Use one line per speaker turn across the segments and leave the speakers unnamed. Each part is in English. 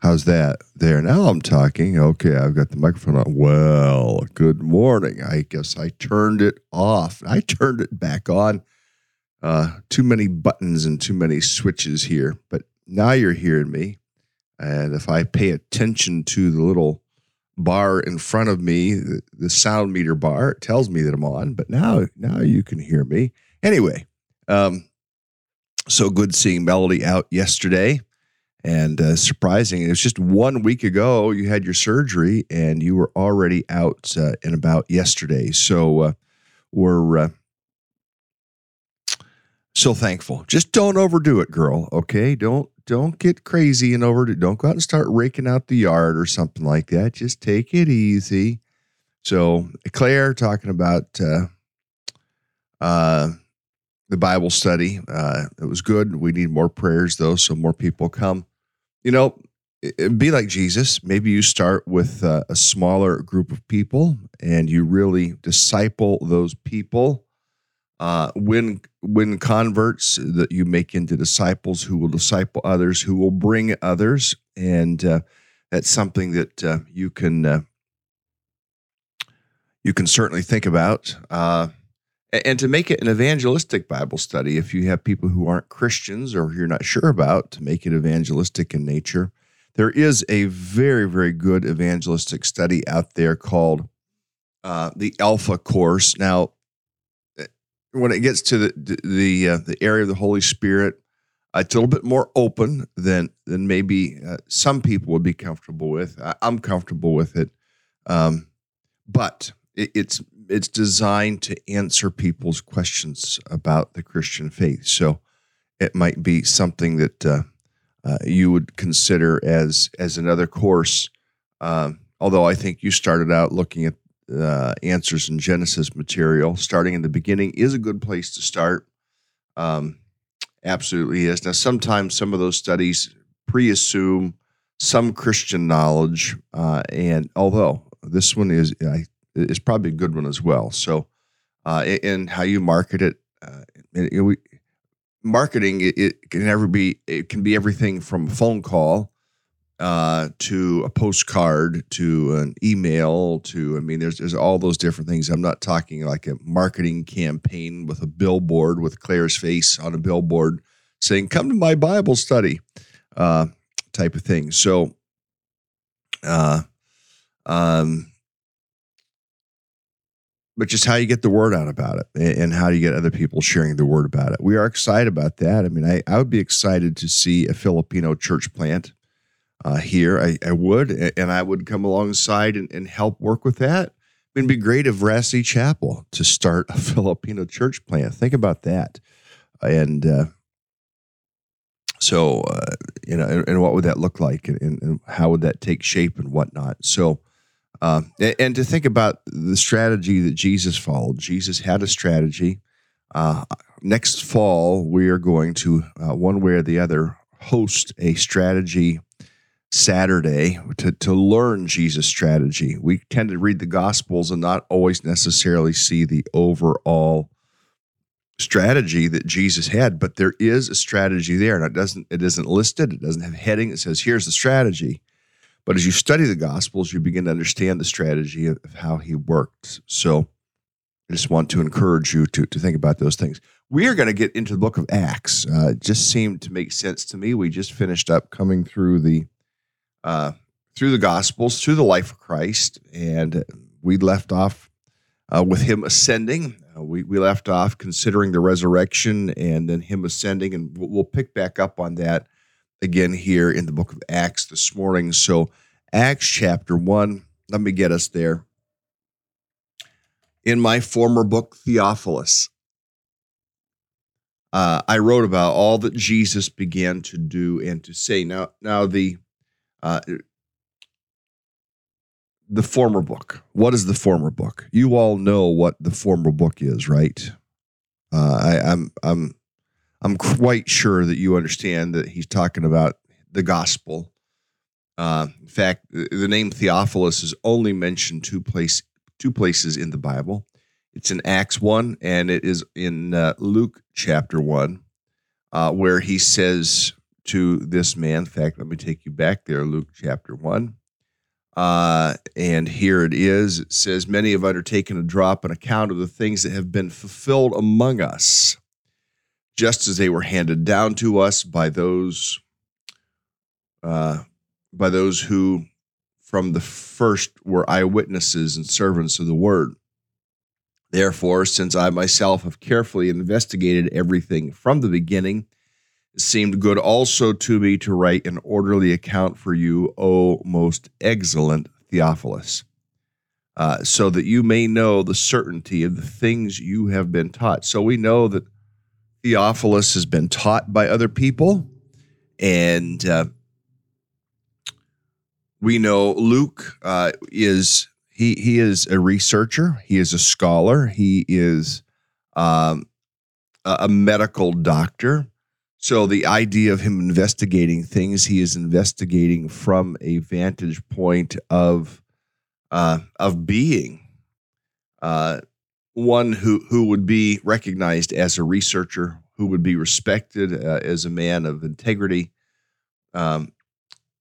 How's that there? Now I'm talking. Okay, I've got the microphone on. Well, good morning. I guess I turned it off. I turned it back on. Uh, too many buttons and too many switches here, but now you're hearing me. And if I pay attention to the little bar in front of me, the, the sound meter bar, it tells me that I'm on. But now, now you can hear me. Anyway, um, so good seeing Melody out yesterday and uh, surprising. It was just one week ago you had your surgery, and you were already out uh, and about yesterday. So uh, we're uh, so thankful. Just don't overdo it, girl. Okay, don't don't get crazy and overdo. Don't go out and start raking out the yard or something like that. Just take it easy. So Claire talking about. Uh, uh, the Bible study. It was good. We need more prayers, though, so more people come you know, be like Jesus. Maybe you start with uh, a smaller group of people and you really disciple those people. Uh, win win converts that you make into disciples who will disciple others, who will bring others, and uh, that's something that uh, you can uh, you can certainly think about. And to make it an evangelistic Bible study, if you have people who aren't Christians or you're not sure about, to make it evangelistic in nature, there is a very, very good evangelistic study out there called uh, the Alpha course. Now, eh, when it gets to the the uh, the area of the Holy Spirit, it's a little bit more open than than maybe uh, some people would be comfortable with. I, am comfortable with it, um, but it, it's it's designed to answer people's questions about the Christian faith. So it might be something that uh, uh, you would consider as as another course. Um, although I think you started out looking at uh, answers in Genesis material, starting in the beginning is a good place to start. Um, absolutely is. Now, sometimes some of those studies pre-assume some Christian knowledge, uh, and although this one is is probably a good one as well. So, uh, and how you market it, uh, we, marketing it, it, can never be it can be everything from a phone call uh, to a postcard to an email to I mean there's there's all those different things. I'm not talking like a marketing campaign with a billboard with Claire's face on a billboard saying come to my Bible study uh, type of thing. So uh, um but just how you get the word out about it and how you get other people sharing the word about it. We are excited about that. I mean, I, I would be excited to see a Filipino church plant uh, here. I, I, would, and I would come alongside and, and help work with that. It'd be great if Rassi Chapel to start a Filipino church plant. Think about that. And uh, so, uh, you know, and, and, what would that look like and, and how would that take shape and whatnot? So, uh, and to think about the strategy that Jesus followed, Jesus had a strategy. Uh, next fall, we are going to, uh, one way or the other, host a strategy Saturday to, to learn Jesus' strategy. We tend to read the Gospels and not always necessarily see the overall strategy that Jesus had, but there is a strategy there, and it doesn't it isn't listed. It doesn't have heading. It says here's the strategy. But as you study the Gospels, you begin to understand the strategy of, how he worked. So I just want to encourage you to, to think about those things. We are going to get into the book of Acts. Uh, it just seemed to make sense to me. We just finished up coming through the uh, through the Gospels, through the life of Christ, and we left off uh, with him ascending. Uh, we, we left off considering the resurrection and then him ascending, and we'll pick back up on that again here in the book of Acts this morning. So, Acts chapter 1, let me get us there. In my former book, Theophilus, uh, I wrote about all that Jesus began to do and to say. Now, now the uh, the former book. What is the former book? You all know what the former book is, right? Uh, I, I'm I'm I'm quite sure that you understand that he's talking about the gospel. Uh, in fact, the name Theophilus is only mentioned two place two places in the Bible. It's in Acts one, and it is in uh, Luke chapter one, uh, where he says to this man. In fact, let me take you back there, Luke chapter one. Uh, and here it is. It says, Many have undertaken a drop on account of the things that have been fulfilled among us just as they were handed down to us by those uh, by those who from the first were eyewitnesses and servants of the word. Therefore, since I myself have carefully investigated everything from the beginning, it seemed good also to me to write an orderly account for you, O most excellent Theophilus, uh, so that you may know the certainty of the things you have been taught. So we know that Theophilus has been taught by other people, and uh, we know Luke uh, is he he is a researcher. He is a scholar. He is um, a, medical doctor. So the idea of him investigating things, he is investigating from a vantage point of uh, of being. Uh, one who who would be recognized as a researcher, who would be respected uh, as a man of integrity, um,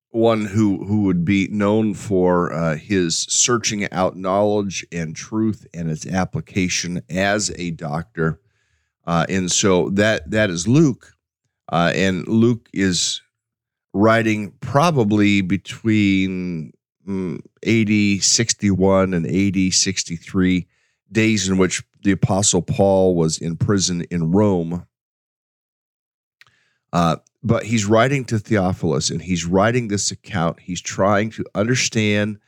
one who who would be known for uh, his searching out knowledge and truth and its application as a doctor, uh, and so that that is Luke, uh, and Luke is writing probably between mm, AD 61 and AD 63, days in which the Apostle Paul was in prison in Rome. Uh, but he's writing to Theophilus and he's writing this account. He's trying to understand.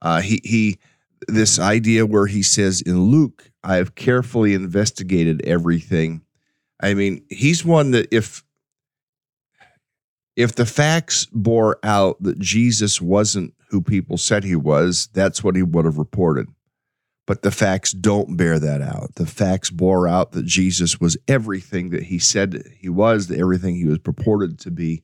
Uh, he, he, this idea where he says in Luke, I have carefully investigated everything. I mean, he's one that if if the facts bore out that Jesus wasn't who people said he was, that's what he would have reported. But the facts don't bear that out. The facts bore out that Jesus was everything that he said he was, everything he was purported to be.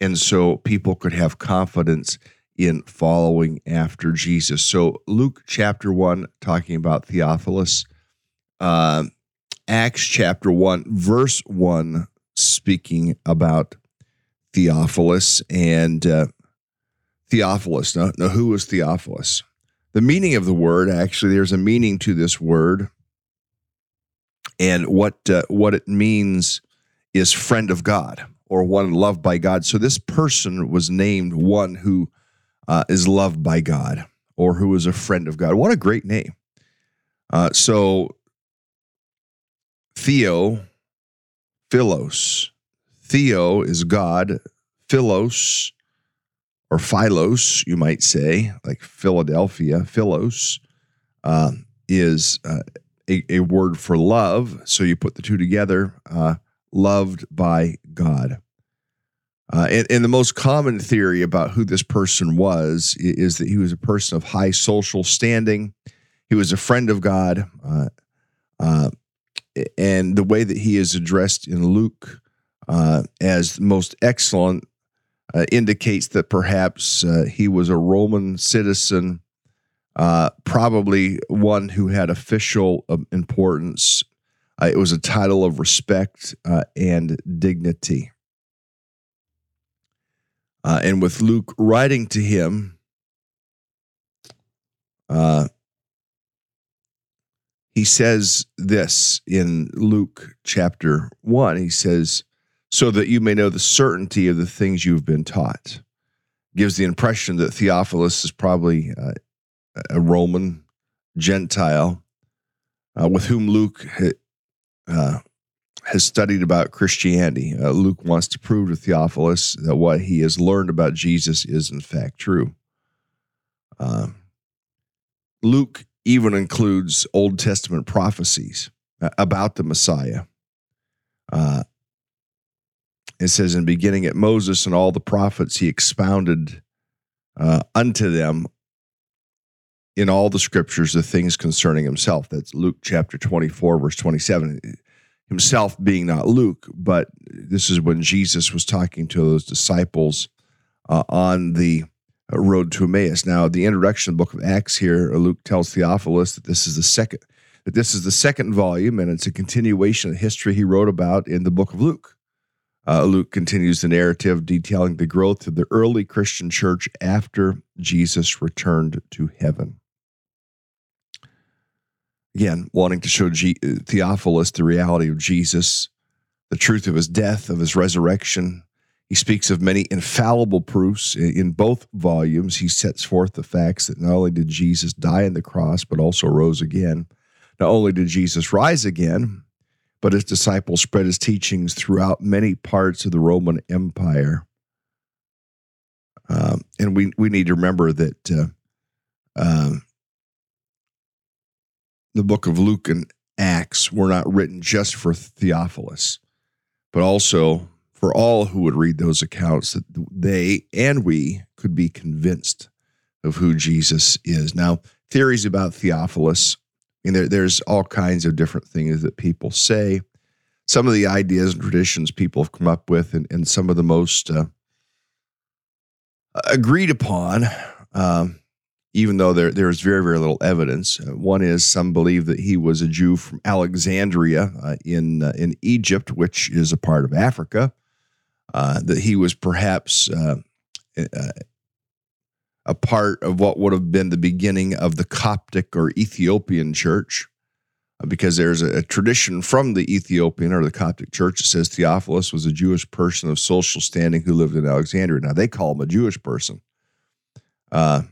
And so people could have confidence in following after Jesus. So, Luke chapter 1, talking about Theophilus, uh, Acts chapter 1, verse 1, speaking about Theophilus and uh, Theophilus. Now, now, who was Theophilus? The meaning of the word, actually, there's a meaning to this word. And what uh, what it means is friend of God or one loved by God. So this person was named one who uh, is loved by God or who is a friend of God. What a great name. Uh, so, Theo, Philos. Theo is God. Philos, or Philos, you might say, like Philadelphia, Philos, uh, is uh, a, a, word for love. So you put the two together, uh, loved by God. Uh, and, and, the most common theory about who this person was is that he was a person of high social standing. He was a friend of God. Uh, uh, and the way that he is addressed in Luke as most excellent uh, indicates that perhaps uh, he was a Roman citizen, probably one who had official um, importance. it was a title of respect and dignity. Uh, and with Luke writing to him, uh, he says this in Luke chapter 1. He says, So that you may know the certainty of the things you've been taught. Gives the impression that Theophilus is probably uh, a Roman Gentile uh, with whom Luke uh, has studied about Christianity. Uh, Luke wants to prove to Theophilus that what he has learned about Jesus is, in fact, true. Uh, Luke even includes Old Testament prophecies uh, about the Messiah. Uh, it says, in beginning at Moses and all the prophets, he expounded uh, unto them in all the scriptures the things concerning himself. That's Luke chapter 24, verse 27 himself being not Luke, but this is when Jesus was talking to those disciples uh, on the road to Emmaus. Now, the introduction of the book of Acts here, Luke tells Theophilus that this is the second that this is the second volume, and it's a continuation of history he wrote about in the book of Luke. Uh, Luke continues the narrative detailing the growth of the early Christian church after Jesus returned to heaven. Again, wanting to show G- Theophilus the reality of Jesus, the truth of his death, of his resurrection. He speaks of many infallible proofs in both volumes. He sets forth the facts that not only did Jesus die on the cross, but also rose again. Not only did Jesus rise again, but his disciples spread his teachings throughout many parts of the Roman Empire. Um, and we, we need to remember that uh, um, the book of Luke and Acts were not written just for Theophilus, but also for all who would read those accounts that they and we could be convinced of who Jesus is. Now, theories about Theophilus, there, there's all kinds of different things that people say. Some of the ideas and traditions people have come up with, and, and some of the most uh, agreed upon um, even though there there is very very little evidence. Uh, one is some believe that he was a Jew from Alexandria uh, in uh, in Egypt, which is a part of Africa. Uh, that he was perhaps a part of what would have been the beginning of the Coptic or Ethiopian church, because there's a, tradition from the Ethiopian or the Coptic church that says Theophilus was a Jewish person of social standing who lived in Alexandria. Now they call him a Jewish person. Uh,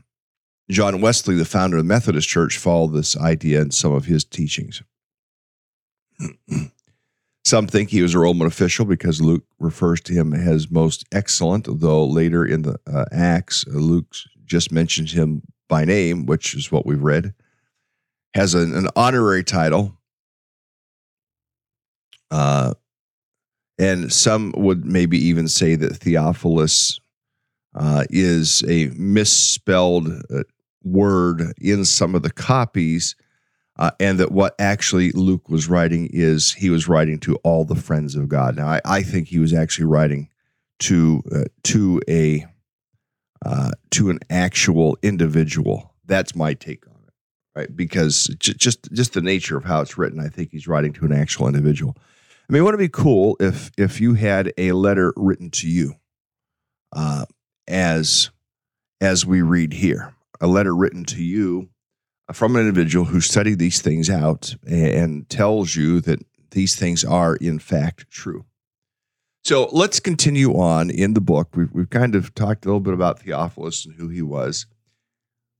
John Wesley, the founder of the Methodist Church, followed this idea in some of his teachings. Some think he was a Roman official because Luke refers to him as most excellent, though later in the uh, Acts, uh, Luke just mentioned him by name, which is what we've read. Has an, an honorary title. Uh, and some would maybe even say that Theophilus uh, is a misspelled uh, word in some of the copies uh, and that what actually Luke was writing is he was writing to all the friends of God. Now, I, I think he was actually writing to uh, to a uh, to an actual individual. That's my take on it, right? Because j- just just the nature of how it's written, I think he's writing to an actual individual. I mean, wouldn't it be cool if if you had a letter written to you, uh, as as we read here, a letter written to you from an individual who studied these things out and tells you that these things are in fact true. So let's continue on in the book. We've, we've kind of talked a little bit about Theophilus and who he was.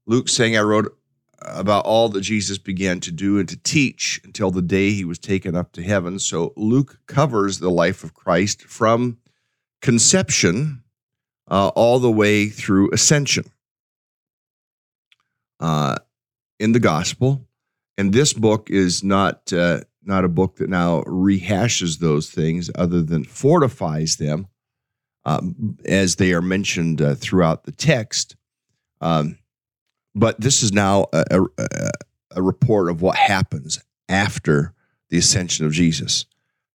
Luke saying, I wrote about all that Jesus began to do and to teach until the day he was taken up to heaven. So Luke covers the life of Christ from conception uh, all the way through ascension. Uh, in the gospel. And this book is not uh, not a book that now rehashes those things, other than fortifies them um, as they are mentioned uh, throughout the text. Um, but this is now a, a, a report of what happens after the ascension of Jesus.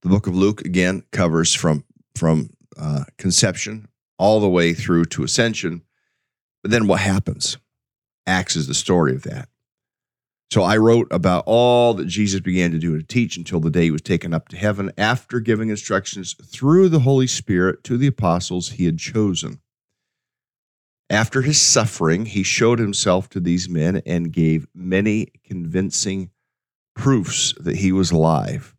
The book of Luke again covers from from uh, conception all the way through to ascension. But then what happens? Acts is the story of that. So I wrote about all that Jesus began to do and teach until the day he was taken up to heaven after giving instructions through the Holy Spirit to the apostles he had chosen. After his suffering, he showed himself to these men and gave many convincing proofs that he was alive.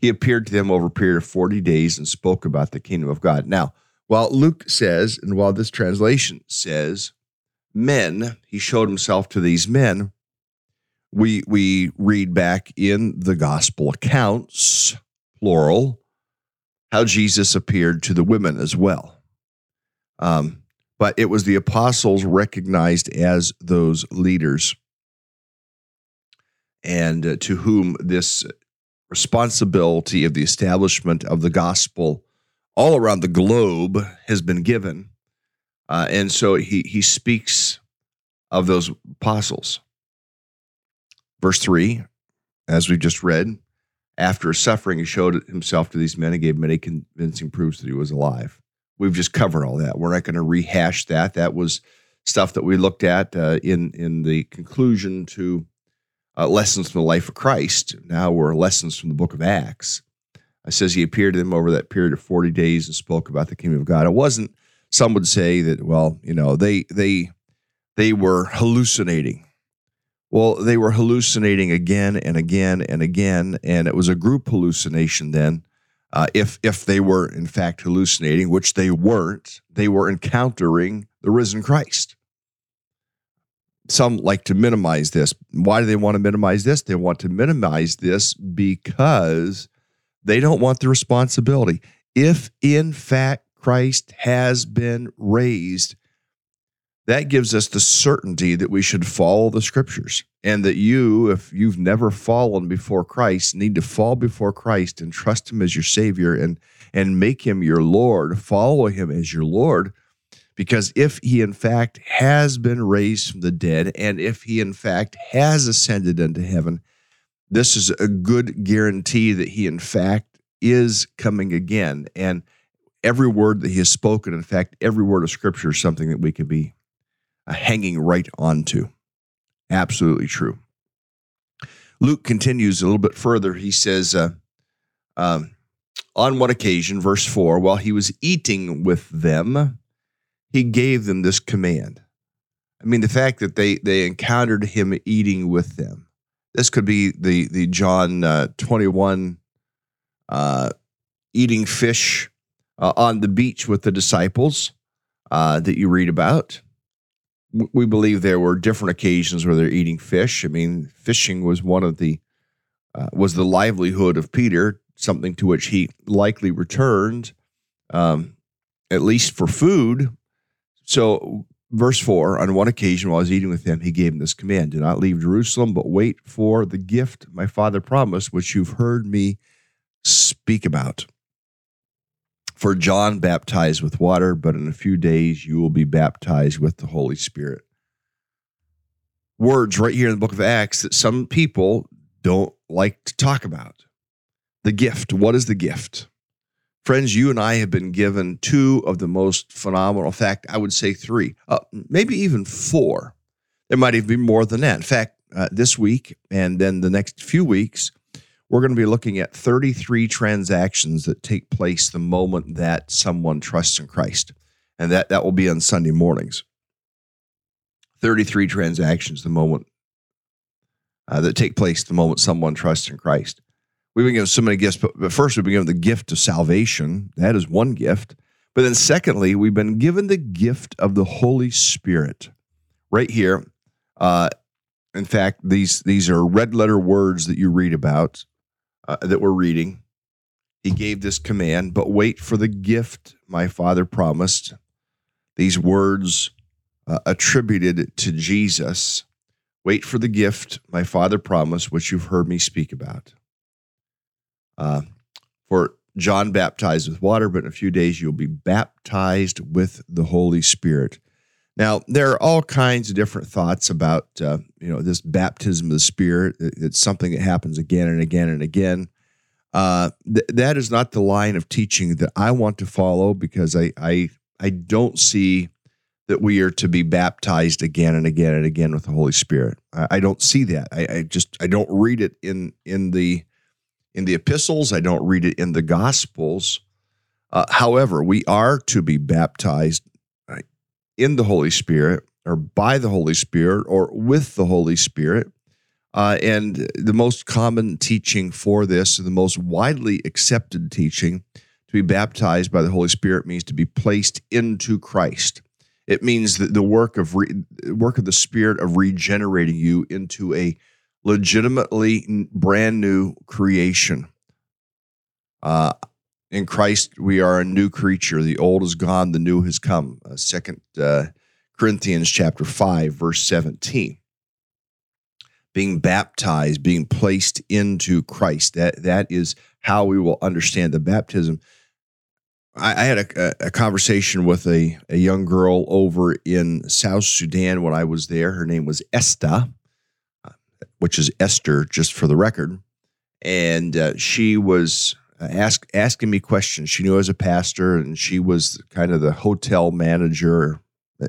He appeared to them over a period of 40 days and spoke about the kingdom of God. Now, while Luke says, and while this translation says, men, he showed himself to these men, we we read back in the gospel accounts plural how jesus appeared to the women as well. Um, but it was the apostles recognized as those leaders. And uh, to whom this responsibility of the establishment of the gospel all around the globe has been given. Uh, and so he he speaks of those apostles Verse 3, as we've just read, after suffering, he showed himself to these men and gave many convincing proofs that he was alive. We've just covered all that. We're not going to rehash that. That was stuff that we looked at uh, in in the conclusion to uh, lessons from the life of Christ. Now we're lessons from the book of Acts. It says he appeared to them over that period of forty days and spoke about the kingdom of God. It wasn't. Some would say that well, you know, they they they were hallucinating well, they were hallucinating again and again and again, and it was a group hallucination then. Uh, if if they were in fact hallucinating, which they weren't, they were encountering the risen Christ. Some like to minimize this. Why do they want to minimize this? They want to minimize this because they don't want the responsibility. If in fact Christ has been raised, that gives us the certainty that we should follow the scriptures and that you, if you've never fallen before Christ, need to fall before Christ and trust him as your savior and and make him your Lord, follow him as your Lord. Because if he in fact has been raised from the dead, and if he in fact has ascended into heaven, this is a good guarantee that he in fact is coming again. And every word that he has spoken, in fact, every word of scripture is something that we can be hanging right onto. Absolutely true. Luke continues a little bit further. He says, uh, um, on one occasion, verse 4, while he was eating with them, he gave them this command. I mean, the fact that they, they encountered him eating with them. This could be the, the John uh, 21 uh, eating fish uh, on the beach with the disciples uh, that you read about. We believe there were different occasions where they're eating fish. I mean, fishing was one of the uh, was the livelihood of Peter, something to which he likely returned, um, at least for food. So, verse four: On one occasion, while I was eating with them, he gave him this command: "Do not leave Jerusalem, but wait for the gift my Father promised, which you've heard me speak about." For John baptized with water, but in a few days you will be baptized with the Holy Spirit. Words right here in the book of Acts that some people don't like to talk about. The gift. What is the gift? Friends, you and I have been given two of the most phenomenal, in fact, I would say three, uh, maybe even four. There might even be more than that. In fact, uh, this week and then the next few weeks, we're going to be looking at 33 transactions that take place the moment that someone trusts in Christ. And that, that will be on Sunday mornings. 33 transactions the moment uh, that take place the moment someone trusts in Christ. We've been given so many gifts, but, but first we've been given the gift of salvation. That is one gift. But then, secondly, we've been given the gift of the Holy Spirit. Right here, uh, in fact, these these are red letter words that you read about uh, that we're reading. He gave this command, but wait for the gift my Father promised. These words uh, attributed to Jesus. Wait for the gift my Father promised, which you've heard me speak about. Uh, for John baptized with water, but in a few days you'll be baptized with the Holy Spirit. Now, there are all kinds of different thoughts about uh, you know this baptism of the Spirit. It's something that happens again and again and again. Uh, th- that is not the line of teaching that I want to follow because I I I don't see that we are to be baptized again and again and again with the Holy Spirit. I, I don't see that. I, I, just I don't read it in in the in the epistles. I don't read it in the Gospels. Uh, however, we are to be baptized in the Holy Spirit or by the Holy Spirit or with the Holy Spirit. Uh, and the most common teaching for this, the most widely accepted teaching, to be baptized by the Holy Spirit means to be placed into Christ. It means that the work of re- work of the Spirit of regenerating you into a legitimately brand new creation. Uh, in Christ, we are a new creature. The old is gone, the new has come. Uh, Second uh, Corinthians chapter five, verse seventeen. Being baptized, being placed into Christ. That that is how we will understand the baptism. I, I had a, a, conversation with a, a young girl over in South Sudan when I was there. Her name was Esta, uh, which is Esther, just for the record. And uh, she was ask, asking me questions. She knew I was a pastor, and she was kind of the hotel manager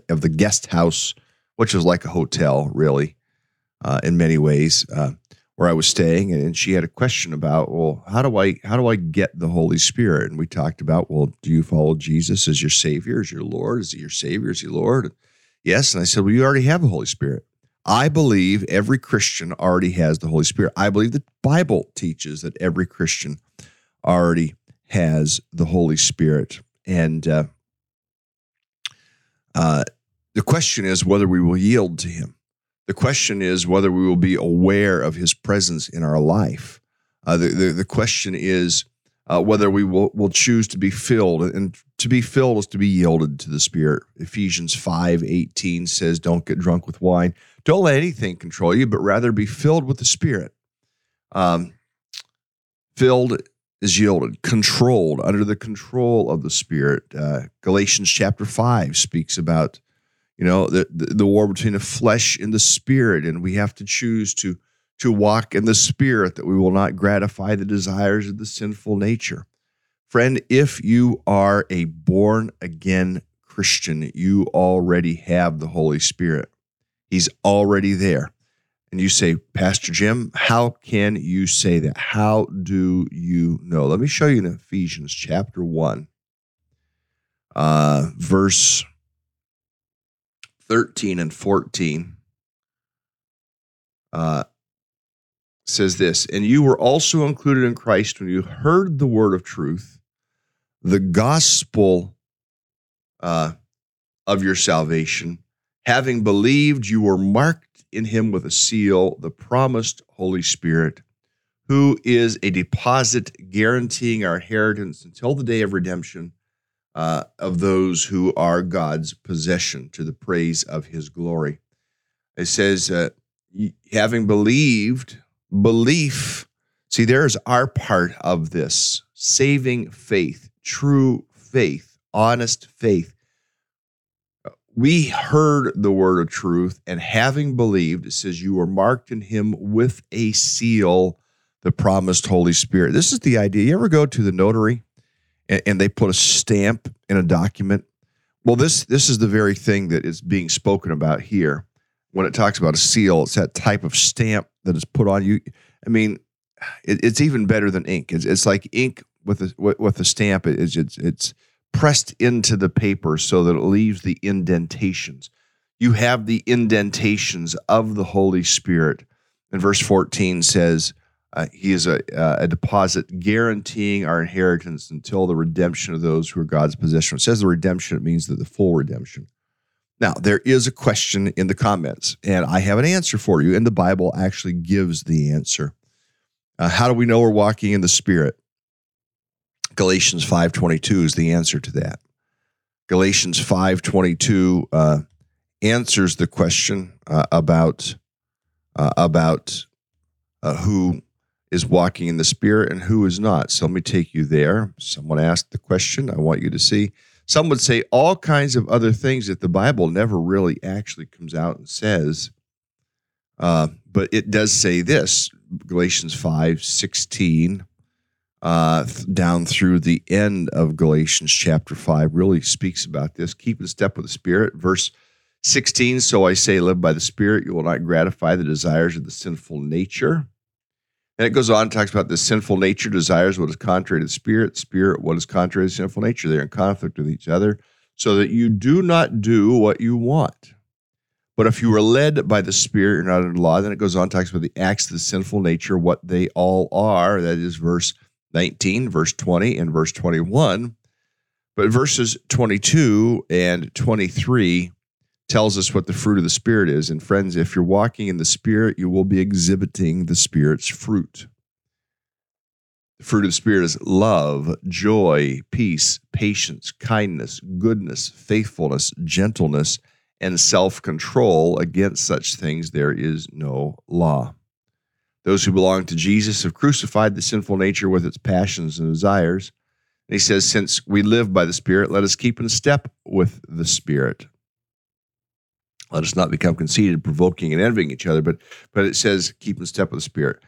of the guest house, which was like a hotel, really, uh, in many ways, uh, where I was staying. And she had a question about, well, how do I how do I get the Holy Spirit? And we talked about, well, do you follow Jesus as your Savior, as your Lord? Is he your Savior? Is he Lord? Yes. And I said, well, you already have the Holy Spirit. I believe every Christian already has the Holy Spirit. I believe the Bible teaches that every Christian already has the Holy Spirit. And uh, uh, the question is whether we will yield to Him. The question is whether we will be aware of His presence in our life. Uh, the, the, the, question is uh, whether we will, will choose to be filled. And to be filled is to be yielded to the Spirit. Ephesians 5 18 says, Don't get drunk with wine. Don't let anything control you, but rather be filled with the Spirit. Um, filled is yielded, controlled, under the control of the Spirit. Uh, Galatians chapter 5 speaks about, you know, the, the, the war between the flesh and the spirit, and we have to choose to, to walk in the Spirit that we will not gratify the desires of the sinful nature. Friend, if you are a born again Christian, you already have the Holy Spirit. He's already there and you say, Pastor Jim, how can you say that? How do you know? Let me show you in Ephesians chapter 1, uh, verse 13 and 14. Uh, says this, and you were also included in Christ when you heard the word of truth, the gospel uh, of your salvation Having believed, you were marked in him with a seal, the promised Holy Spirit, who is a deposit guaranteeing our inheritance until the day of redemption uh, of those who are God's possession to the praise of his glory. It says, uh, having believed, belief. See, there's our part of this saving faith, true faith, honest faith we heard the word of truth and having believed, it says, you were marked in him with a seal, the promised Holy Spirit. This is the idea. You ever go to the notary and, and they put a stamp in a document? Well, this this is the very thing that is being spoken about here. When it talks about a seal, it's that type of stamp that is put on you. I mean, it, it's even better than ink. It's, it's like ink with a with a stamp. It's it's it's pressed into the paper so that it leaves the indentations. You have the indentations of the Holy Spirit. And verse 14 says, uh, He is a, uh, a deposit guaranteeing our inheritance until the redemption of those who are God's possession. It says the redemption, it means that the full redemption. Now, there is a question in the comments, and I have an answer for you, and the Bible actually gives the answer. Uh, how do we know we're walking in the Spirit? Galatians 5:22 is the answer to that. Galatians 5:22 uh, answers the question uh, about uh, about uh, who is walking in the spirit and who is not. So let me take you there. Someone asked the question. I want you to see. Some would say all kinds of other things that the Bible never really actually comes out and says. Uh, but it does say this Galatians 5 16 uh, down through the end of Galatians chapter 5 really speaks about this. Keep in step with the Spirit. Verse 16 So I say, live by the Spirit, you will not gratify the desires of the sinful nature. And it goes on and talks about the sinful nature desires what is contrary to the Spirit, Spirit what is contrary to the sinful nature. They're in conflict with each other, so that you do not do what you want. But if you are led by the Spirit, you're not under law. Then it goes on, talks about the acts of the sinful nature, what they all are. That is verse 19, verse 20, and verse 21. But verses 22 and 23 tells us what the fruit of the Spirit is. And friends, if you're walking in the Spirit, you will be exhibiting the Spirit's fruit. The fruit of the Spirit is love, joy, peace, patience, kindness, goodness, faithfulness, gentleness, and self control. Against such things there is no law. Those who belong to Jesus have crucified the sinful nature with its passions and desires. And he says, Since we live by the Spirit, let us keep in step with the Spirit. Let us not become conceited, provoking, and envying each other, but, but it says, keep in step with the Spirit.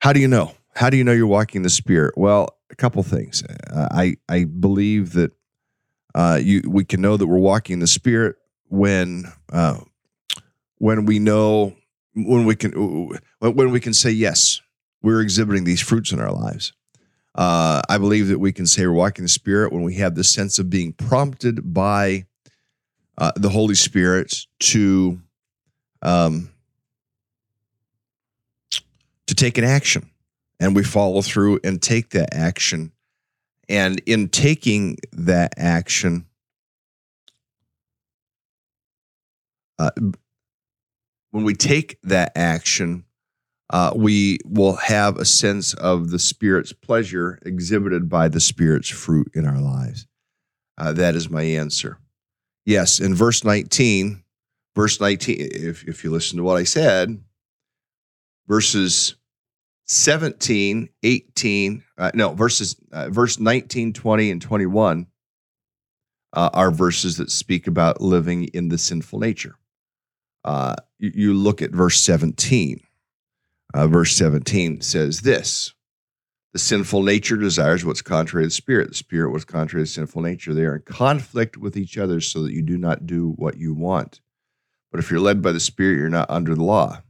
How do you know? How do you know you're walking the Spirit? Well, a couple things. I, I believe that uh, you, we can know that we're walking the Spirit when, uh, when we know when we can when we can say yes, we're exhibiting these fruits in our lives. Uh, I believe that we can say we're walking the Spirit when we have this sense of being prompted by uh, the Holy Spirit to um, to take an action, and we follow through and take that action. And in taking that action, uh, when we take that action, uh, we will have a sense of the Spirit's pleasure exhibited by the Spirit's fruit in our lives. Uh, that is my answer. Yes, in verse 19, verse 19, if, if you listen to what I said, verses 17, 18, uh, no, verses, uh, verse 19, 20, and 21 uh, are verses that speak about living in the sinful nature uh, you, look at verse 17. Uh, verse 17 says this The sinful nature desires what's contrary to the spirit. The spirit what's contrary to sinful nature. They are in conflict with each other so that you do not do what you want. But if you're led by the spirit, you're not under the law.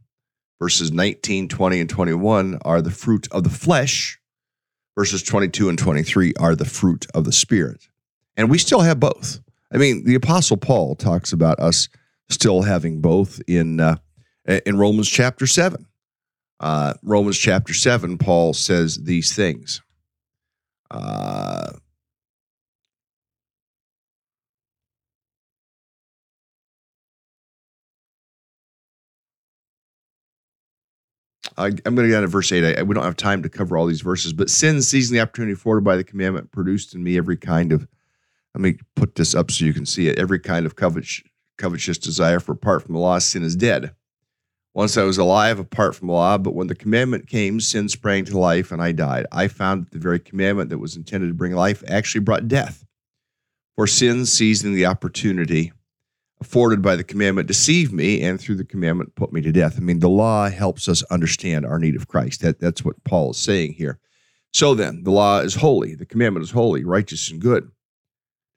Verses 19, 20, and 21 are the fruit of the flesh. Verses 22 and 23 are the fruit of the spirit. And we still have both. I mean, the Apostle Paul talks about us still having both in uh, in Romans chapter seven. Uh, Romans chapter seven, Paul says these things. Uh, I, am going to get out verse 8. I, we don't have time to cover all these verses, but sin, seizing the opportunity afforded by the commandment, produced in me every kind of, let me put this up so you can see it, every kind of covet, covetous desire, for apart from the law, sin is dead. Once I was alive apart from the law, but when the commandment came, sin sprang to life and I died. I found that the very commandment that was intended to bring life actually brought death. For sin, seizing the opportunity afforded by the commandment, deceived me and through the commandment put me to death. I mean, the law helps us understand our need of Christ. That, that's what Paul is saying here. So then, the law is holy, the commandment is holy, righteous, and good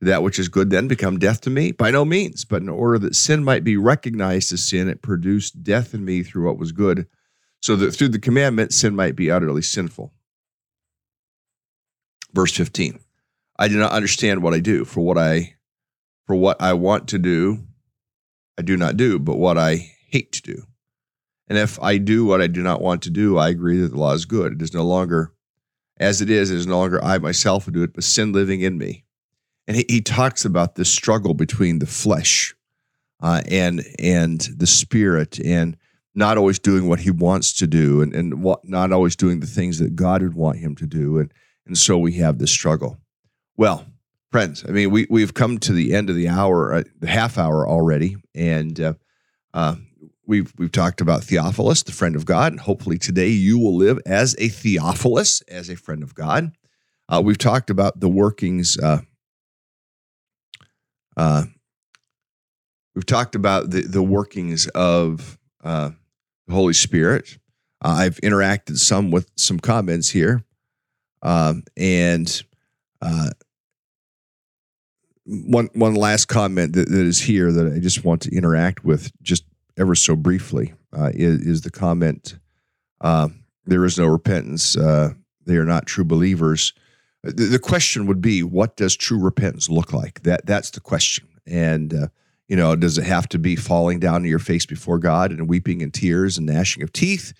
that which is good then become death to me? By no means, but in order that sin might be recognized as sin, it produced death in me through what was good, so that through the commandment, sin might be utterly sinful. Verse 15 I do not understand what I do, for what I for what I want to do, I do not do, but what I hate to do. And if I do what I do not want to do, I agree that the law is good. It is no longer as it is, it is no longer I myself who do it, but sin living in me and he, he talks about this struggle between the flesh uh, and and the spirit and not always doing what he wants to do and, and what, not always doing the things that God would want him to do. And, and so we have this struggle. Well, friends, I mean, we, we've come to the end of the hour, uh, the half hour already. And uh, uh, we've, we've talked about Theophilus, the friend of God. And hopefully today you will live as a Theophilus, as a friend of God. Uh, we've talked about the workings uh, we've talked about the, the workings of uh, the Holy Spirit. Uh, I've interacted some with some comments here. Um, and uh, one one last comment that, that is here that I just want to interact with just ever so briefly uh, is, is, the comment uh, there is no repentance. They are not true believers the, question would be, what does true repentance look like? That that's the question. And uh, you know, does it have to be falling down to your face before God and weeping and tears and gnashing of teeth?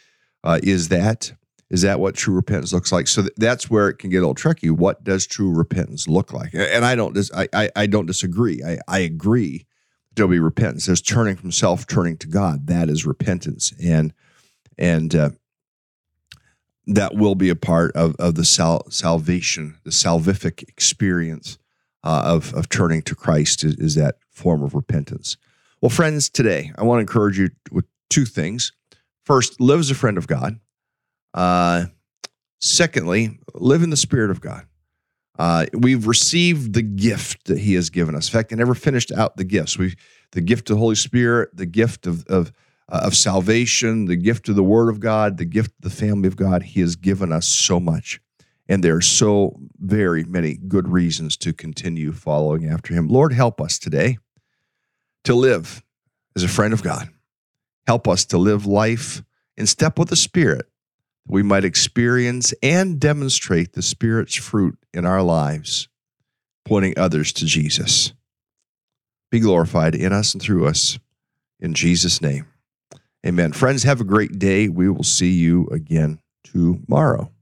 Uh, is that is that what true repentance looks like? So th- that's where it can get a little tricky. What does true repentance look like? And I don't dis- I, I, I don't disagree. I, I agree. There'll be repentance. There's turning from self, turning to God. That is repentance. And and uh, that will be a part of, of the sal- salvation, the salvific experience uh, of, of turning to Christ is, is, that form of repentance. Well, friends, today I want to encourage you with two things. First, live as a friend of God. Uh, secondly, live in the Spirit of God. Uh, we've received the gift that He has given us. In fact, I never finished out the gifts. We, the gift of the Holy Spirit, the gift of, of uh, of salvation, the gift of the Word of God, the gift of the family of God. He has given us so much. And there are so very many good reasons to continue following after Him. Lord, help us today to live as a friend of God. Help us to live life in step with the Spirit. That we might experience and demonstrate the Spirit's fruit in our lives, pointing others to Jesus. Be glorified in us and through us. In Jesus' name. Amen. Friends, have a great day. We will see you again tomorrow.